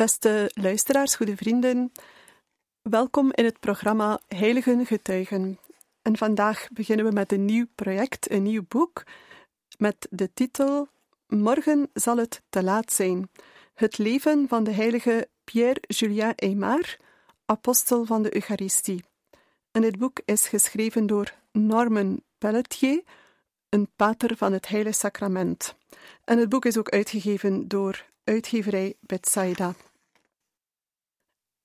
Beste luisteraars, goede vrienden, welkom in het programma Heiligen Getuigen. En vandaag beginnen we met een nieuw project, een nieuw boek, met de titel Morgen zal het te laat zijn. Het leven van de heilige Pierre-Julien Aymar, apostel van de Eucharistie. En dit boek is geschreven door Norman Pelletier, een pater van het Heilige Sacrament. En het boek is ook uitgegeven door uitgeverij Bethsaida.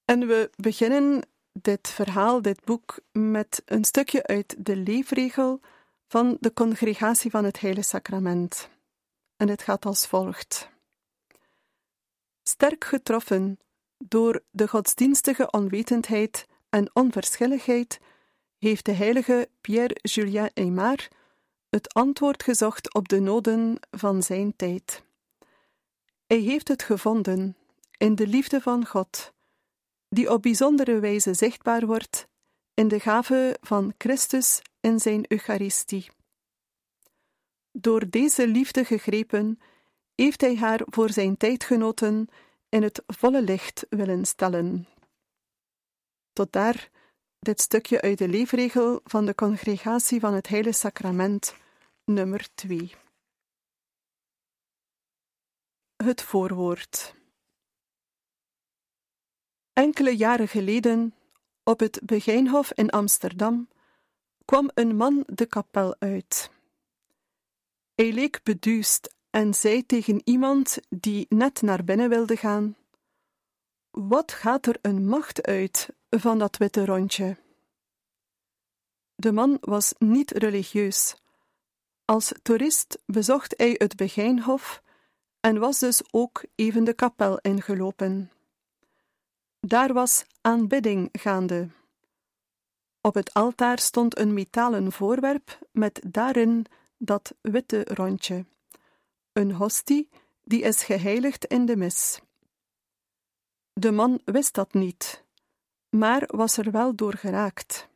En we beginnen dit verhaal, dit boek, met een stukje uit de leefregel van de congregatie van het Heilige Sacrament. En het gaat als volgt. Sterk getroffen door de godsdienstige onwetendheid en onverschilligheid, heeft de heilige Pierre-Julien Aymar het antwoord gezocht op de noden van zijn tijd. Hij heeft het gevonden in de liefde van God die op bijzondere wijze zichtbaar wordt in de gave van Christus in zijn Eucharistie. Door deze liefde gegrepen, heeft hij haar voor zijn tijdgenoten in het volle licht willen stellen. Tot daar dit stukje uit de leefregel van de Congregatie van het Heilige Sacrament, nummer 2. Het voorwoord. Enkele jaren geleden, op het Begijnhof in Amsterdam, kwam een man de kapel uit. Hij leek beduust en zei tegen iemand die net naar binnen wilde gaan: Wat gaat er een macht uit van dat witte rondje? De man was niet religieus. Als toerist bezocht hij het Begijnhof en was dus ook even de kapel ingelopen. Daar was aanbidding gaande. Op het altaar stond een metalen voorwerp met daarin dat witte rondje. Een hostie die is geheiligd in de mis. De man wist dat niet, maar was er wel door geraakt.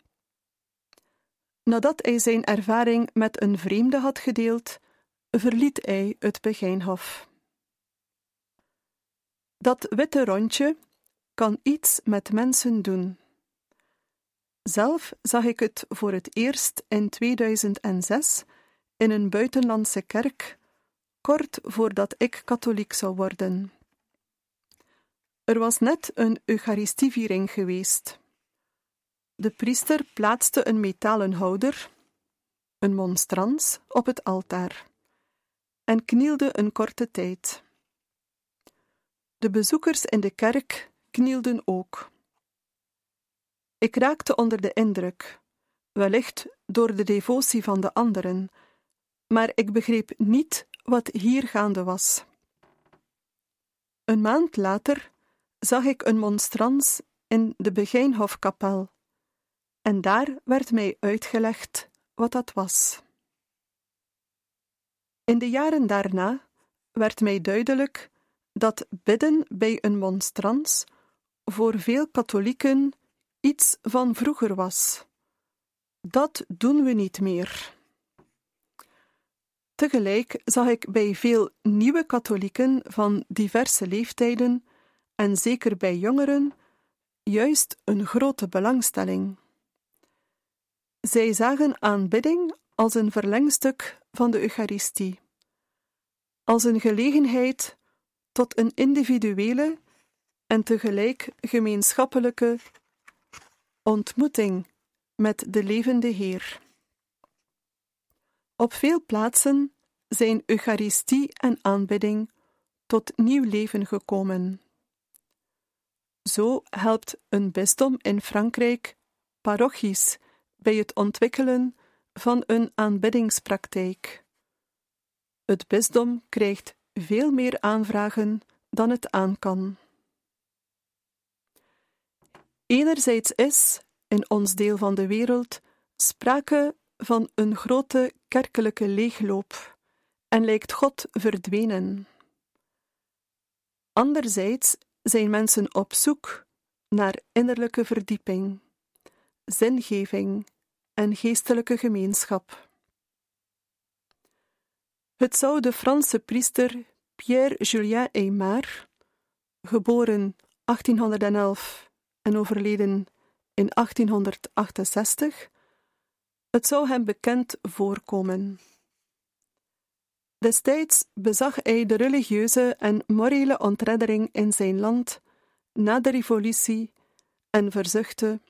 Nadat hij zijn ervaring met een vreemde had gedeeld, verliet hij het begijnhof. Dat witte rondje kan iets met mensen doen. Zelf zag ik het voor het eerst in 2006 in een buitenlandse kerk, kort voordat ik katholiek zou worden. Er was net een Eucharistieviering geweest. De priester plaatste een metalen houder, een monstrans, op het altaar en knielde een korte tijd. De bezoekers in de kerk knielden ook. Ik raakte onder de indruk, wellicht door de devotie van de anderen, maar ik begreep niet wat hier gaande was. Een maand later zag ik een monstrans in de Begijnhofkapel, en daar werd mij uitgelegd wat dat was. In de jaren daarna werd mij duidelijk dat bidden bij een monstrans voor veel katholieken iets van vroeger was. Dat doen we niet meer. Tegelijk zag ik bij veel nieuwe katholieken van diverse leeftijden, en zeker bij jongeren, juist een grote belangstelling. Zij zagen aanbidding als een verlengstuk van de Eucharistie, als een gelegenheid tot een individuele en tegelijk gemeenschappelijke ontmoeting met de levende Heer. Op veel plaatsen zijn Eucharistie en aanbidding tot nieuw leven gekomen. Zo helpt een bisdom in Frankrijk parochies bij het ontwikkelen van een aanbiddingspraktijk. Het bisdom krijgt veel meer aanvragen dan het aan kan. Enerzijds is, in ons deel van de wereld, sprake van een grote kerkelijke leegloop en lijkt God verdwenen. Anderzijds zijn mensen op zoek naar innerlijke verdieping, zingeving en geestelijke gemeenschap. Het zou de Franse priester Pierre-Julien Aymar, geboren 1811 en overleden in 1868, het zou hem bekend voorkomen. Destijds bezag hij de religieuze en morele ontreddering in zijn land na de revolutie en verzuchtte: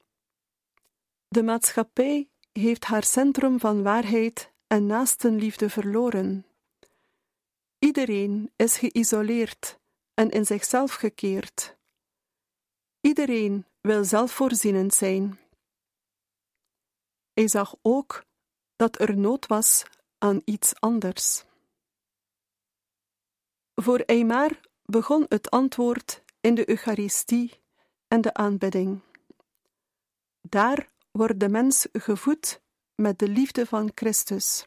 De maatschappij heeft haar centrum van waarheid en naastenliefde verloren. Iedereen is geïsoleerd en in zichzelf gekeerd. Iedereen wil zelfvoorzienend zijn. Hij zag ook dat er nood was aan iets anders. Voor Eimar begon het antwoord in de Eucharistie en de aanbidding. Daar wordt de mens gevoed met de liefde van Christus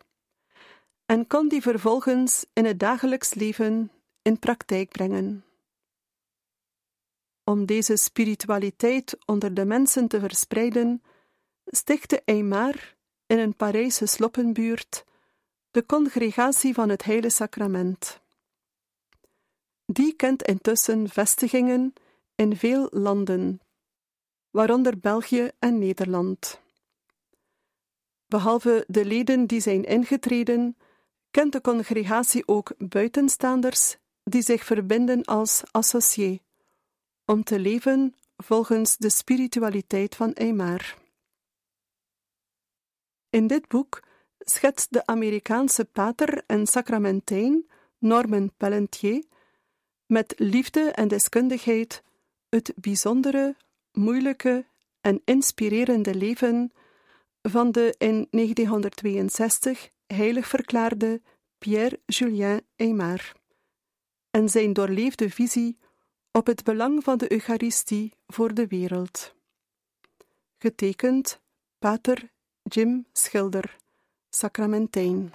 en kan die vervolgens in het dagelijks leven in praktijk brengen. Om deze spiritualiteit onder de mensen te verspreiden, stichtte Eymar in een Parijse sloppenbuurt de congregatie van het Heilige Sacrament. Die kent intussen vestigingen in veel landen, waaronder België en Nederland. Behalve de leden die zijn ingetreden, kent de congregatie ook buitenstaanders die zich verbinden als associé, om te leven volgens de spiritualiteit van Eymar. In dit boek schetst de Amerikaanse pater en sacramentijn Norman Pelletier met liefde en deskundigheid het bijzondere, moeilijke en inspirerende leven van de in 1962 heilig verklaarde Pierre-Julien Aymar en zijn doorleefde visie op het belang van de Eucharistie voor de wereld. Getekend Pater Jim Schilder, Sacramentijn.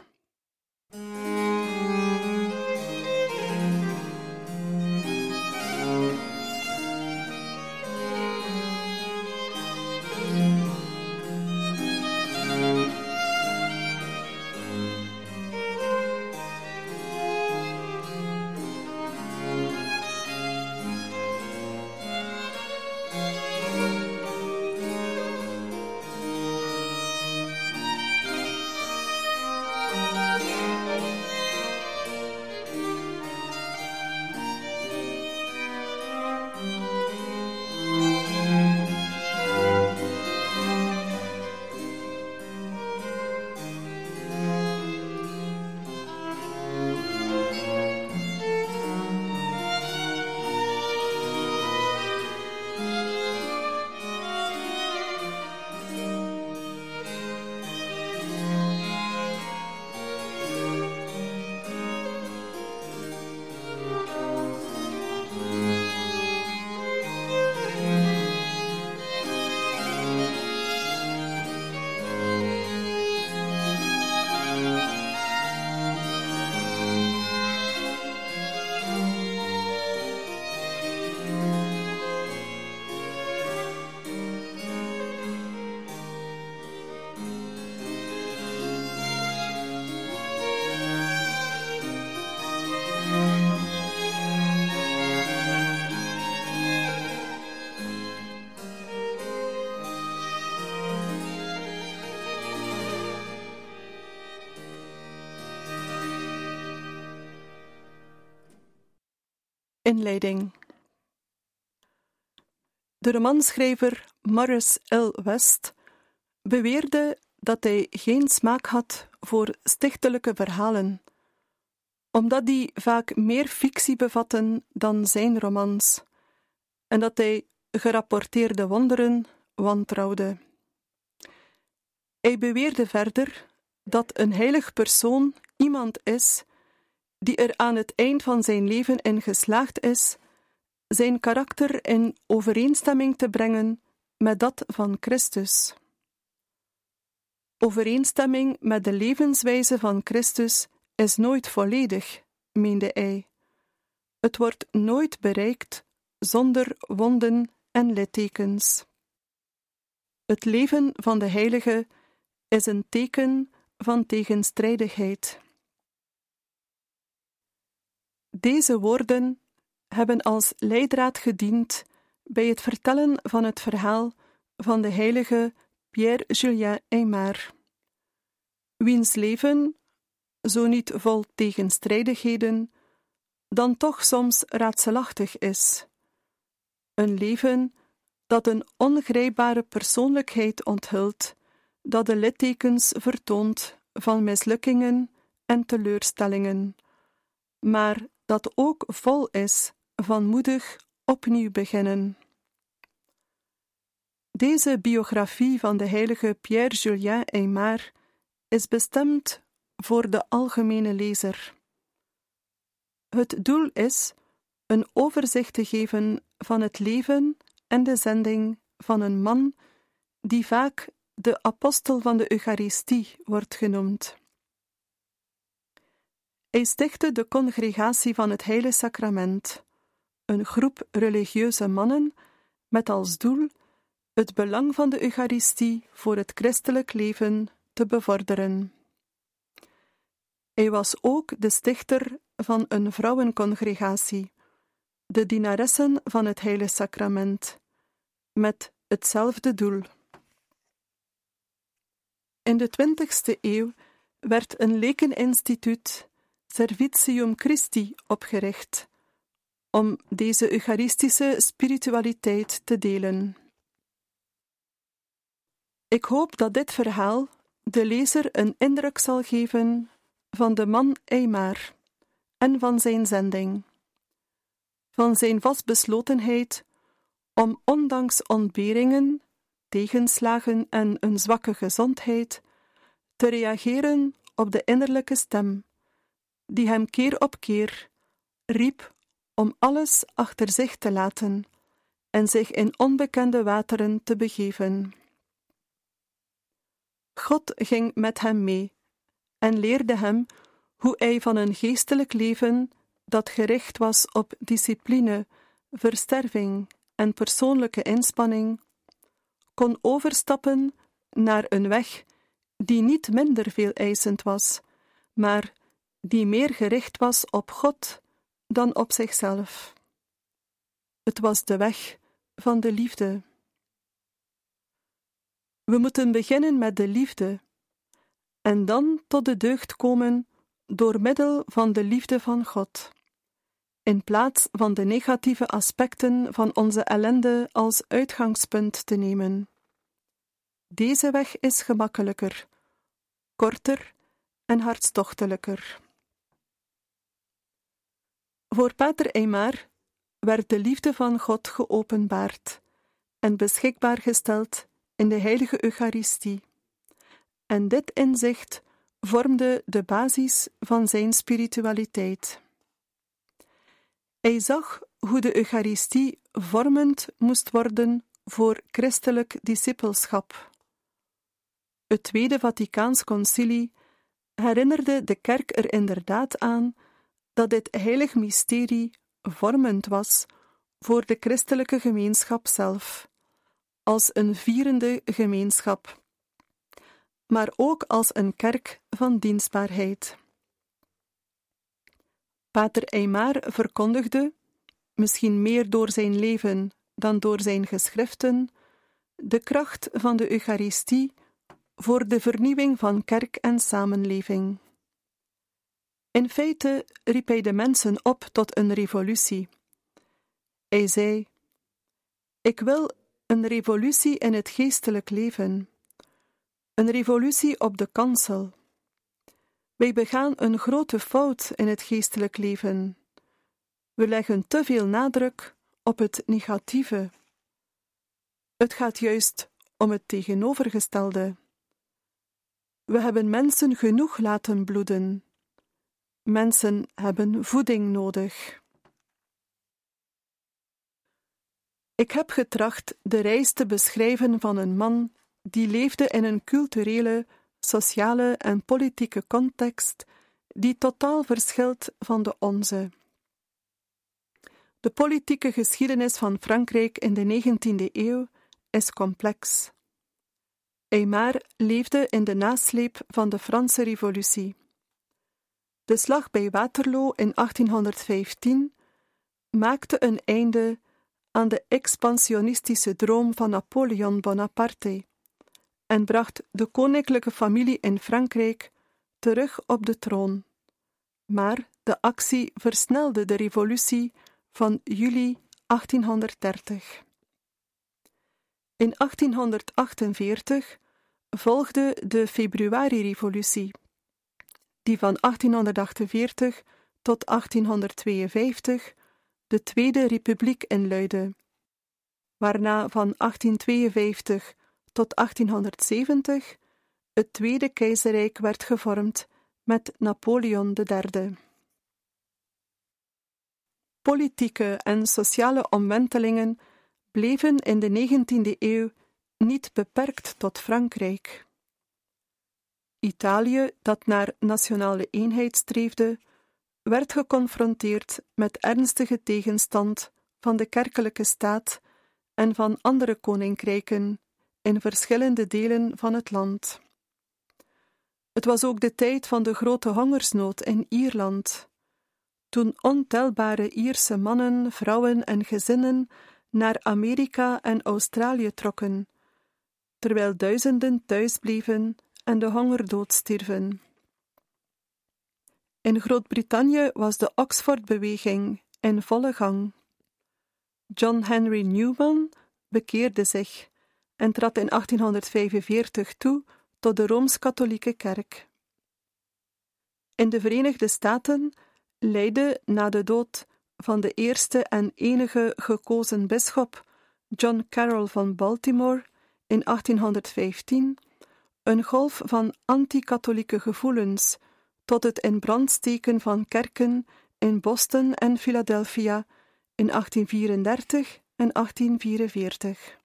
Inleiding De romanschrijver Morris L. West beweerde dat hij geen smaak had voor stichtelijke verhalen, omdat die vaak meer fictie bevatten dan zijn romans, en dat hij gerapporteerde wonderen wantrouwde. Hij beweerde verder dat een heilig persoon iemand is die er aan het eind van zijn leven in geslaagd is zijn karakter in overeenstemming te brengen met dat van Christus. Overeenstemming met de levenswijze van Christus is nooit volledig, meende hij. Het wordt nooit bereikt zonder wonden en littekens. Het leven van de heilige is een teken van tegenstrijdigheid. Deze woorden hebben als leidraad gediend bij het vertellen van het verhaal van de heilige Pierre-Julien Aymar, wiens leven, zo niet vol tegenstrijdigheden, dan toch soms raadselachtig is. Een leven dat een ongrijpbare persoonlijkheid onthult, dat de littekens vertoont van mislukkingen en teleurstellingen, maar dat ook vol is van moedig opnieuw beginnen. Deze biografie van de heilige Pierre-Julien Aymar is bestemd voor de algemene lezer. Het doel is een overzicht te geven van het leven en de zending van een man die vaak de apostel van de Eucharistie wordt genoemd. Hij stichtte de congregatie van het Heilige Sacrament, een groep religieuze mannen met als doel het belang van de Eucharistie voor het christelijk leven te bevorderen. Hij was ook de stichter van een vrouwencongregatie, de dienaressen van het Heilige Sacrament, met hetzelfde doel. In de twintigste eeuw werd een lekeninstituut Servitium Christi opgericht om deze eucharistische spiritualiteit te delen. Ik hoop dat dit verhaal de lezer een indruk zal geven van de man Eimar en van zijn zending, van zijn vastbeslotenheid om ondanks ontberingen, tegenslagen en een zwakke gezondheid te reageren op de innerlijke stem, die hem keer op keer riep om alles achter zich te laten en zich in onbekende wateren te begeven. God ging met hem mee en leerde hem hoe hij van een geestelijk leven dat gericht was op discipline, versterving en persoonlijke inspanning, kon overstappen naar een weg die niet minder veel eisend was, maar die meer gericht was op God dan op zichzelf. Het was de weg van de liefde. We moeten beginnen met de liefde en dan tot de deugd komen door middel van de liefde van God, in plaats van de negatieve aspecten van onze ellende als uitgangspunt te nemen. Deze weg is gemakkelijker, korter en hartstochtelijker. Voor Pater Eymar werd de liefde van God geopenbaard en beschikbaar gesteld in de heilige Eucharistie. En dit inzicht vormde de basis van zijn spiritualiteit. Hij zag hoe de Eucharistie vormend moest worden voor christelijk discipelschap. Het Tweede Vaticaans Concilie herinnerde de kerk er inderdaad aan dat dit heilig mysterie vormend was voor de christelijke gemeenschap zelf, als een vierende gemeenschap, maar ook als een kerk van dienstbaarheid. Pater Eymar verkondigde, misschien meer door zijn leven dan door zijn geschriften, de kracht van de Eucharistie voor de vernieuwing van kerk en samenleving. In feite riep hij de mensen op tot een revolutie. Hij zei: Ik wil een revolutie in het geestelijk leven, een revolutie op de kansel. Wij begaan een grote fout in het geestelijk leven. We leggen te veel nadruk op het negatieve. Het gaat juist om het tegenovergestelde. We hebben mensen genoeg laten bloeden. Mensen hebben voeding nodig. Ik heb getracht de reis te beschrijven van een man die leefde in een culturele, sociale en politieke context die totaal verschilt van de onze. De politieke geschiedenis van Frankrijk in de 19e eeuw is complex. Aymar leefde in de nasleep van de Franse Revolutie. De slag bij Waterloo in 1815 maakte een einde aan de expansionistische droom van Napoleon Bonaparte en bracht de koninklijke familie in Frankrijk terug op de troon. Maar de actie versnelde de revolutie van juli 1830. In 1848 volgde de Februari-revolutie, die van 1848 tot 1852 de Tweede Republiek inluidde, waarna van 1852 tot 1870 het Tweede Keizerrijk werd gevormd met Napoleon III. Politieke en sociale omwentelingen bleven in de 19e eeuw niet beperkt tot Frankrijk. Italië, dat naar nationale eenheid streefde, werd geconfronteerd met ernstige tegenstand van de kerkelijke staat en van andere koninkrijken in verschillende delen van het land. Het was ook de tijd van de grote hongersnood in Ierland, toen ontelbare Ierse mannen, vrouwen en gezinnen naar Amerika en Australië trokken, terwijl duizenden thuis bleven en de hongerdood stierven. In Groot-Brittannië was de Oxford-beweging in volle gang. John Henry Newman bekeerde zich en trad in 1845 toe tot de Rooms-Katholieke Kerk. In de Verenigde Staten leidde na de dood van de eerste en enige gekozen bisschop John Carroll van Baltimore in 1815 een golf van anti-katholieke gevoelens tot het in brand steken van kerken in Boston en Philadelphia in 1834 en 1844.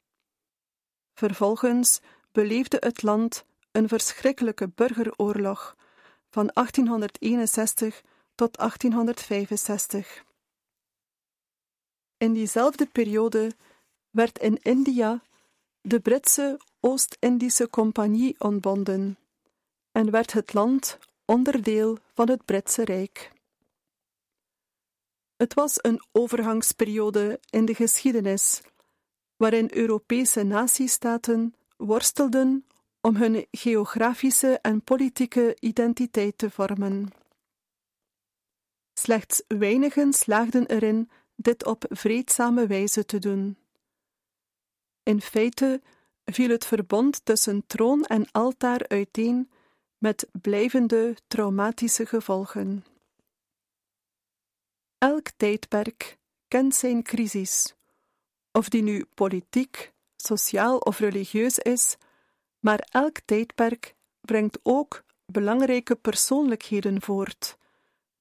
Vervolgens beleefde het land een verschrikkelijke burgeroorlog van 1861 tot 1865. In diezelfde periode werd in India de Britse Oost-Indische Compagnie ontbonden en werd het land onderdeel van het Britse Rijk. Het was een overgangsperiode in de geschiedenis waarin Europese natiestaten worstelden om hun geografische en politieke identiteit te vormen. Slechts weinigen slaagden erin dit op vreedzame wijze te doen. In feite viel het verbond tussen troon en altaar uiteen met blijvende traumatische gevolgen. Elk tijdperk kent zijn crisis, of die nu politiek, sociaal of religieus is, maar elk tijdperk brengt ook belangrijke persoonlijkheden voort,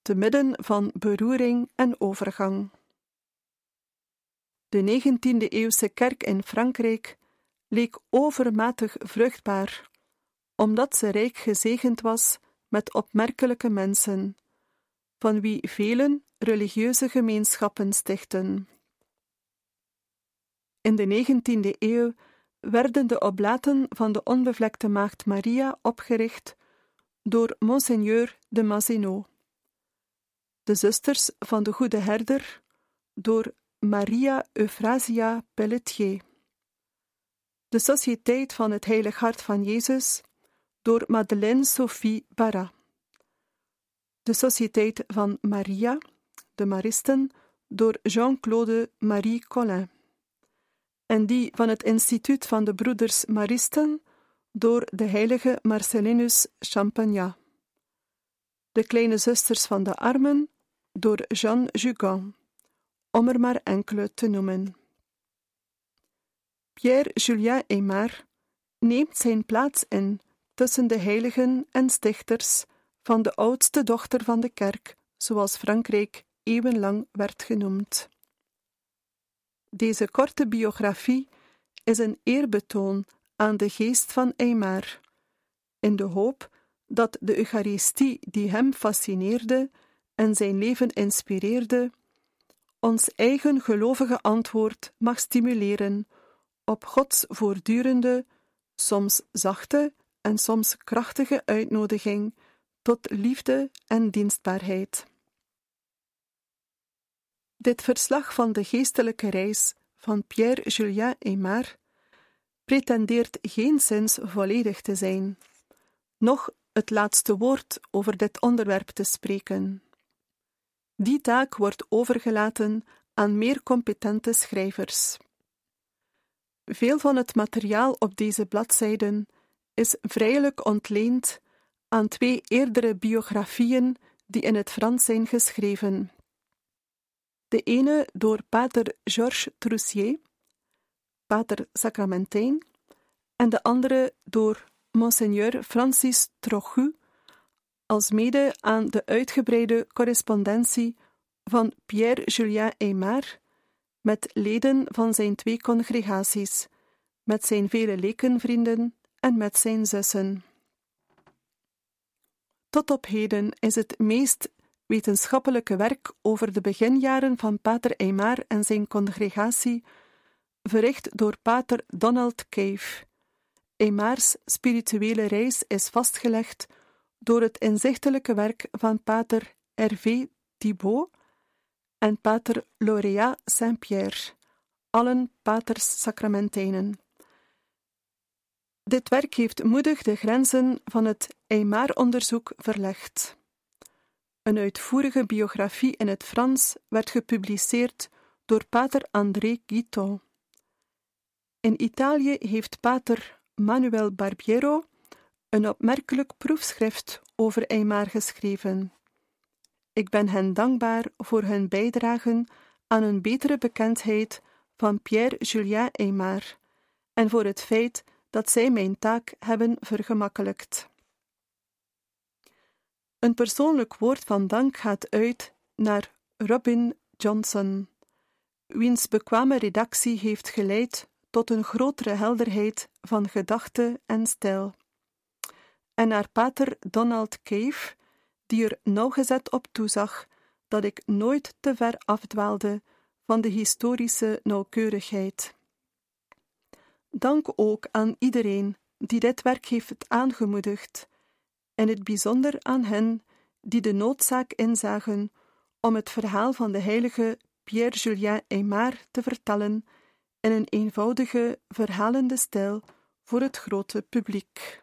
te midden van beroering en overgang. De 19e-eeuwse kerk in Frankrijk leek overmatig vruchtbaar, omdat ze rijk gezegend was met opmerkelijke mensen, van wie velen religieuze gemeenschappen stichten. In de 19e eeuw werden de oblaten van de onbevlekte maagd Maria opgericht door Monseigneur de Mazenot. De zusters van de Goede Herder door Maria Euphrasia Pelletier. De Sociëteit van het Heilig Hart van Jezus door Madeleine Sophie Barra. De Sociëteit van Maria, de Maristen, door Jean-Claude Marie Collin. En die van het Instituut van de Broeders Maristen door de heilige Marcellinus Champagnat. De Kleine Zusters van de Armen door Jean Jugan, om er maar enkele te noemen. Pierre Julien Aymar neemt zijn plaats in tussen de heiligen en stichters van de oudste dochter van de kerk, zoals Frankrijk eeuwenlang werd genoemd. Deze korte biografie is een eerbetoon aan de geest van Eymar, in de hoop dat de Eucharistie die hem fascineerde en zijn leven inspireerde, ons eigen gelovige antwoord mag stimuleren op Gods voortdurende, soms zachte en soms krachtige uitnodiging tot liefde en dienstbaarheid. Dit verslag van de geestelijke reis van Pierre-Julien Aymar pretendeert geen zins volledig te zijn, noch het laatste woord over dit onderwerp te spreken. Die taak wordt overgelaten aan meer competente schrijvers. Veel van het materiaal op deze bladzijden is vrijelijk ontleend aan twee eerdere biografieën die in het Frans zijn geschreven. De ene door pater Georges Troussier, pater Sacramentijn, en de andere door monseigneur Francis Trochu, alsmede aan de uitgebreide correspondentie van Pierre-Julien Aymar met leden van zijn twee congregaties, met zijn vele lekenvrienden en met zijn zussen. Tot op heden is het meest wetenschappelijke werk over de beginjaren van Pater Aymar en zijn congregatie verricht door Pater Donald Cave. Aymars spirituele reis is vastgelegd door het inzichtelijke werk van Pater Hervé Thibault en Pater Lauréat Saint-Pierre, allen paters sacramentijnen. Dit werk heeft moedig de grenzen van het Aymar-onderzoek verlegd. Een uitvoerige biografie in het Frans werd gepubliceerd door pater André Guiton. In Italië heeft pater Manuel Barbiero een opmerkelijk proefschrift over Aymar geschreven. Ik ben hen dankbaar voor hun bijdragen aan een betere bekendheid van Pierre-Julien Aymar en voor het feit dat zij mijn taak hebben vergemakkelijkt. Een persoonlijk woord van dank gaat uit naar Robin Johnson, wiens bekwame redactie heeft geleid tot een grotere helderheid van gedachte en stijl. En naar pater Donald Cave, die er nauwgezet op toezag dat ik nooit te ver afdwaalde van de historische nauwkeurigheid. Dank ook aan iedereen die dit werk heeft aangemoedigd, en het bijzonder aan hen die de noodzaak inzagen om het verhaal van de heilige Pierre-Julien Aymar te vertellen in een eenvoudige, verhalende stijl voor het grote publiek.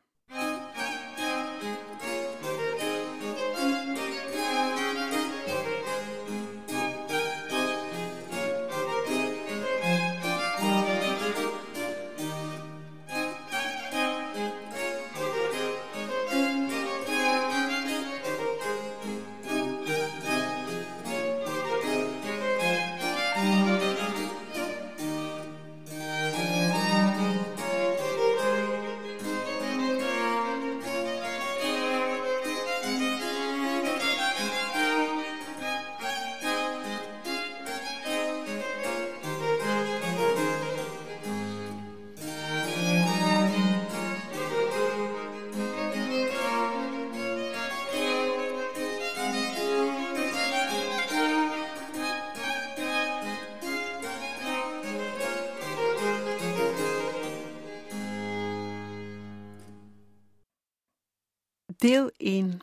Deel 1.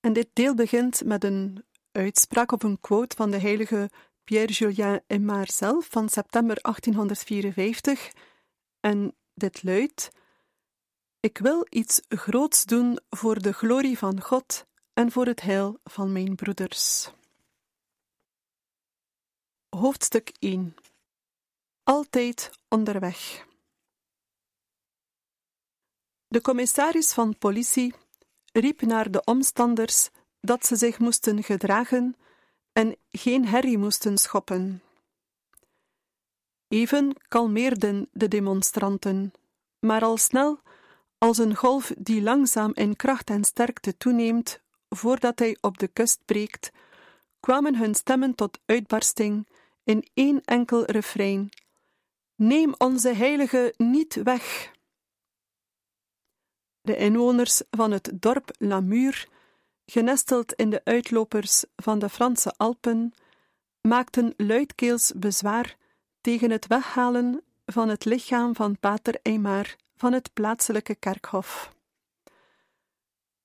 En dit deel begint met een uitspraak of een quote van de heilige Pierre-Julien Aymar zelf van september 1854. En dit luidt: Ik wil iets groots doen voor de glorie van God en voor het heil van mijn broeders. Hoofdstuk 1 Altijd onderweg. De commissaris van politie riep naar de omstanders dat ze zich moesten gedragen en geen herrie moesten schoppen. Even kalmeerden de demonstranten, maar al snel, als een golf die langzaam in kracht en sterkte toeneemt voordat hij op de kust breekt, kwamen hun stemmen tot uitbarsting in één enkel refrein: Neem onze heilige niet weg. De inwoners van het dorp Lamur, genesteld in de uitlopers van de Franse Alpen, maakten luidkeels bezwaar tegen het weghalen van het lichaam van Pater Eymar van het plaatselijke kerkhof.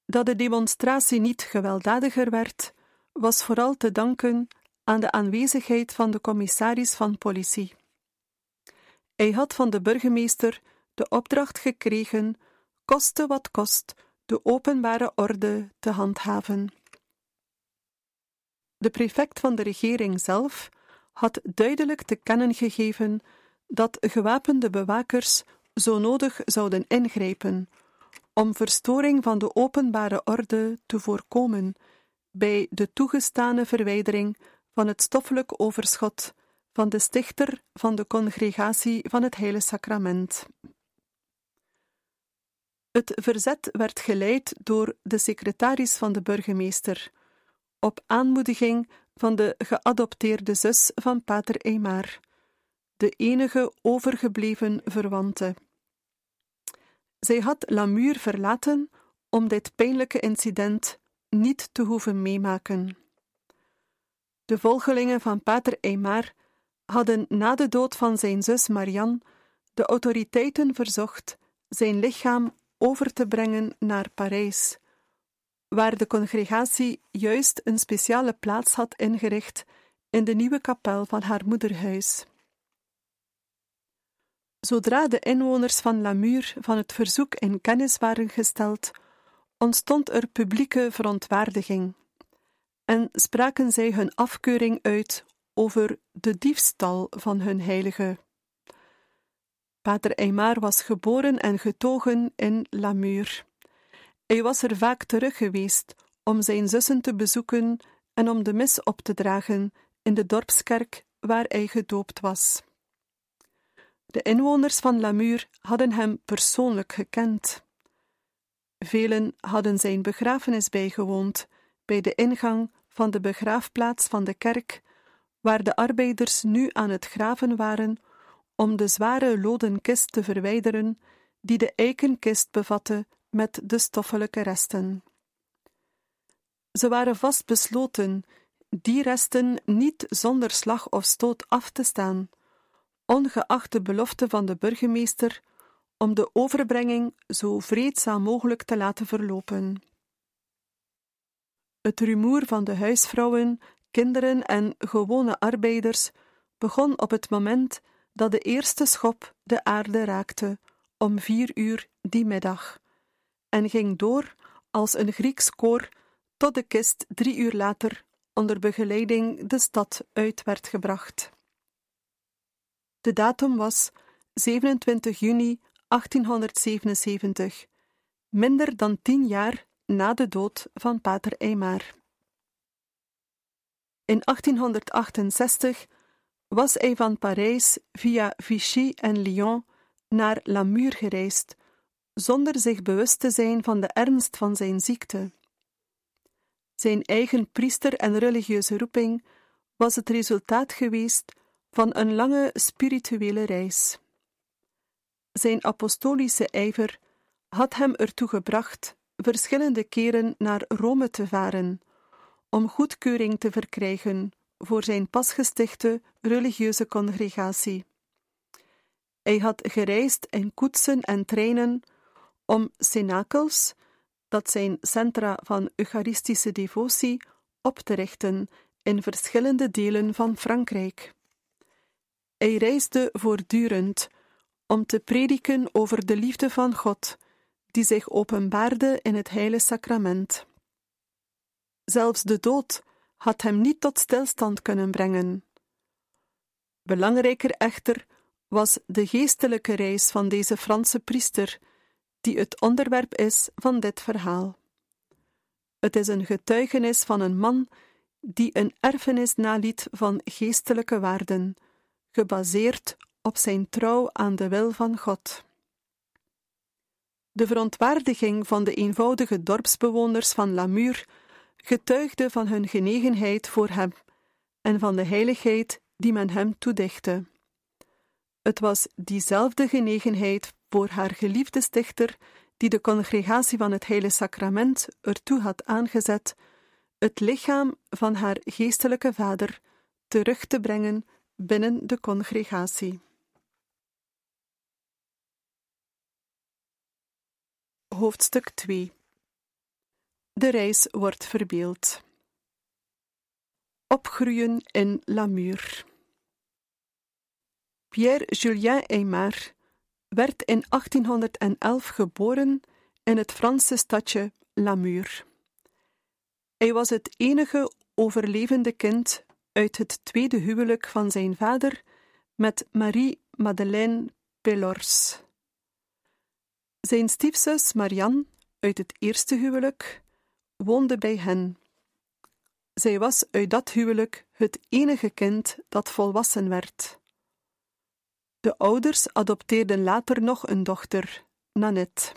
Dat de demonstratie niet gewelddadiger werd, was vooral te danken aan de aanwezigheid van de commissaris van politie. Hij had van de burgemeester de opdracht gekregen, koste wat kost, de openbare orde te handhaven. De prefect van de regering zelf had duidelijk te kennen gegeven dat gewapende bewakers zo nodig zouden ingrijpen om verstoring van de openbare orde te voorkomen bij de toegestane verwijdering van het stoffelijk overschot van de stichter van de congregatie van het Heilige Sacrament. Het verzet werd geleid door de secretaris van de burgemeester, op aanmoediging van de geadopteerde zus van Pater Eymar, de enige overgebleven verwante. Zij had Lamur verlaten om dit pijnlijke incident niet te hoeven meemaken. De volgelingen van Pater Eymar hadden na de dood van zijn zus Marianne de autoriteiten verzocht zijn lichaam over te brengen naar Parijs, waar de congregatie juist een speciale plaats had ingericht in de nieuwe kapel van haar moederhuis. Zodra de inwoners van Lamur van het verzoek in kennis waren gesteld, ontstond er publieke verontwaardiging en spraken zij hun afkeuring uit over de diefstal van hun heilige. Pater Eymar was geboren en getogen in Lamur. Hij was er vaak terug geweest om zijn zussen te bezoeken en om de mis op te dragen in de dorpskerk waar hij gedoopt was. De inwoners van Lamur hadden hem persoonlijk gekend. Velen hadden zijn begrafenis bijgewoond bij de ingang van de begraafplaats van de kerk, waar de arbeiders nu aan het graven waren om de zware loden kist te verwijderen die de eikenkist bevatte met de stoffelijke resten. Ze waren vastbesloten die resten niet zonder slag of stoot af te staan, ongeacht de belofte van de burgemeester om de overbrenging zo vreedzaam mogelijk te laten verlopen. Het rumoer van de huisvrouwen, kinderen en gewone arbeiders begon op het moment dat de eerste schop de aarde raakte, om vier uur die middag, en ging door als een Grieks koor tot de kist drie uur later onder begeleiding de stad uit werd gebracht. De datum was 27 juni 1877, minder dan tien jaar na de dood van Pater Eymar. In 1868 was hij van Parijs via Vichy en Lyon naar Lamur gereisd, zonder zich bewust te zijn van de ernst van zijn ziekte. Zijn eigen priester en religieuze roeping was het resultaat geweest van een lange spirituele reis. Zijn apostolische ijver had hem ertoe gebracht verschillende keren naar Rome te varen, om goedkeuring te verkrijgen voor zijn pasgestichte religieuze congregatie. Hij had gereisd in koetsen en treinen om cenakels, dat zijn centra van eucharistische devotie, op te richten in verschillende delen van Frankrijk. Hij reisde voortdurend om te prediken over de liefde van God, die zich openbaarde in het heilige sacrament. Zelfs de dood had hem niet tot stilstand kunnen brengen. Belangrijker echter was de geestelijke reis van deze Franse priester, die het onderwerp is van dit verhaal. Het is een getuigenis van een man die een erfenis naliet van geestelijke waarden, gebaseerd op zijn trouw aan de wil van God. De verontwaardiging van de eenvoudige dorpsbewoners van Lamur getuigde van hun genegenheid voor hem en van de heiligheid die men hem toedichtte. Het was diezelfde genegenheid voor haar geliefde stichter die de congregatie van het Heilige Sacrament ertoe had aangezet het lichaam van haar geestelijke vader terug te brengen binnen de congregatie. Hoofdstuk 2 De reis wordt verbeeld. Opgroeien in Lamur. Pierre-Julien Aymar werd in 1811 geboren in het Franse stadje Lamur. Hij was het enige overlevende kind uit het tweede huwelijk van zijn vader met Marie-Madeleine Pelors. Zijn stiefzus Marianne uit het eerste huwelijk woonde bij hen. Zij was uit dat huwelijk het enige kind dat volwassen werd. De ouders adopteerden later nog een dochter, Nanette.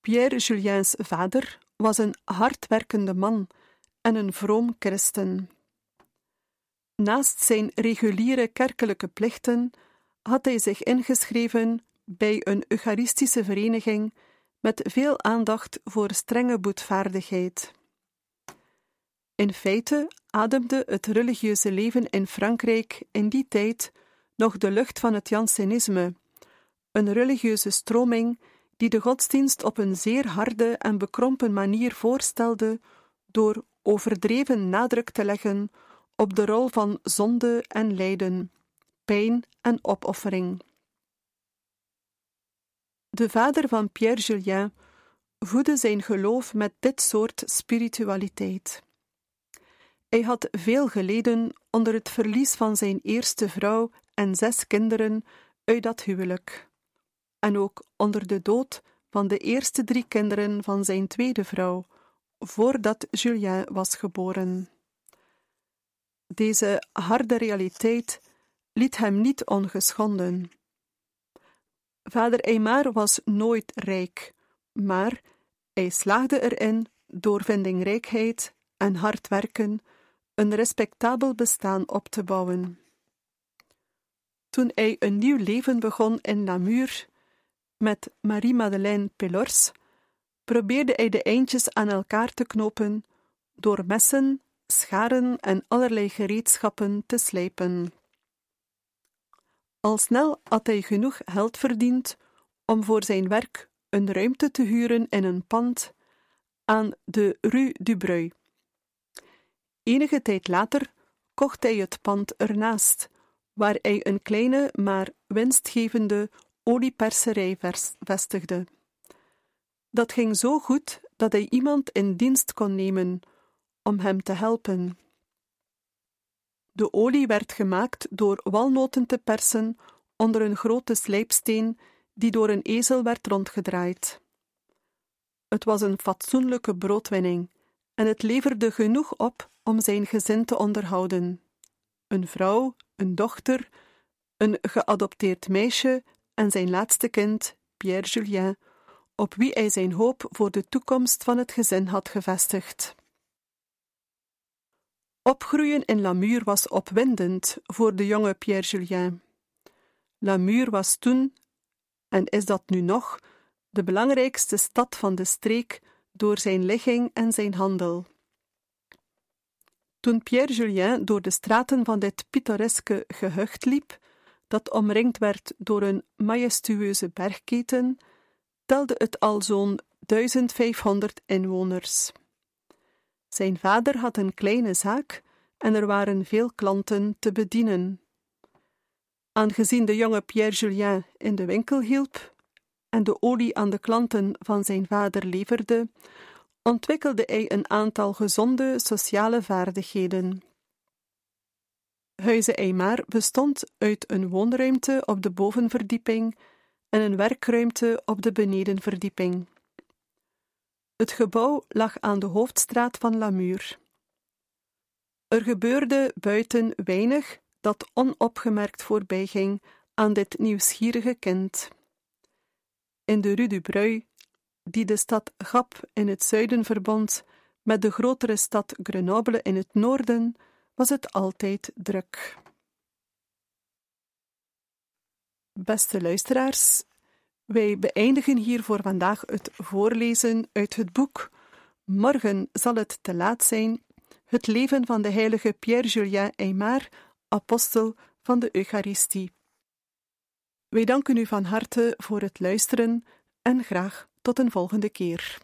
Pierre Juliens vader was een hardwerkende man en een vroom christen. Naast zijn reguliere kerkelijke plichten had hij zich ingeschreven bij een Eucharistische vereniging met veel aandacht voor strenge boetvaardigheid. In feite ademde het religieuze leven in Frankrijk in die tijd nog de lucht van het Jansenisme, een religieuze stroming die de godsdienst op een zeer harde en bekrompen manier voorstelde door overdreven nadruk te leggen op de rol van zonde en lijden, pijn en opoffering. De vader van Pierre Julien voedde zijn geloof met dit soort spiritualiteit. Hij had veel geleden onder het verlies van zijn eerste vrouw en zes kinderen uit dat huwelijk, en ook onder de dood van de eerste drie kinderen van zijn tweede vrouw, voordat Julien was geboren. Deze harde realiteit liet hem niet ongeschonden. Vader Eymar was nooit rijk, maar hij slaagde erin door vindingrijkheid en hard werken een respectabel bestaan op te bouwen. Toen hij een nieuw leven begon in Namur met Marie-Madeleine Pelors, probeerde hij de eindjes aan elkaar te knopen door messen, scharen en allerlei gereedschappen te slijpen. Al snel had hij genoeg geld verdiend om voor zijn werk een ruimte te huren in een pand aan de Rue du Breuil. Enige tijd later kocht hij het pand ernaast, waar hij een kleine maar winstgevende olieperserij vestigde. Dat ging zo goed dat hij iemand in dienst kon nemen om hem te helpen. De olie werd gemaakt door walnoten te persen onder een grote slijpsteen die door een ezel werd rondgedraaid. Het was een fatsoenlijke broodwinning en het leverde genoeg op om zijn gezin te onderhouden: een vrouw, een dochter, een geadopteerd meisje en zijn laatste kind, Pierre Julien, op wie hij zijn hoop voor de toekomst van het gezin had gevestigd. Opgroeien in Lamur was opwindend voor de jonge Pierre Julien. Lamur was toen, en is dat nu nog, de belangrijkste stad van de streek door zijn ligging en zijn handel. Toen Pierre Julien door de straten van dit pittoreske gehucht liep, dat omringd werd door een majestueuze bergketen, telde het al zo'n 1500 inwoners. Zijn vader had een kleine zaak en er waren veel klanten te bedienen. Aangezien de jonge Pierre Julien in de winkel hielp en de olie aan de klanten van zijn vader leverde, ontwikkelde hij een aantal gezonde sociale vaardigheden. Huize Eymar bestond uit een woonruimte op de bovenverdieping en een werkruimte op de benedenverdieping. Het gebouw lag aan de hoofdstraat van Lamur. Er gebeurde buiten weinig dat onopgemerkt voorbijging aan dit nieuwsgierige kind. in de Rue du Breuil, die de stad Gap in het zuiden verbond met de grotere stad Grenoble in het noorden, was het altijd druk. Beste luisteraars, wij beëindigen hier voor vandaag het voorlezen uit het boek Morgen zal het te laat zijn. Het leven van de heilige Pierre-Julien Aymar, apostel van de Eucharistie. Wij danken u van harte voor het luisteren en graag tot een volgende keer.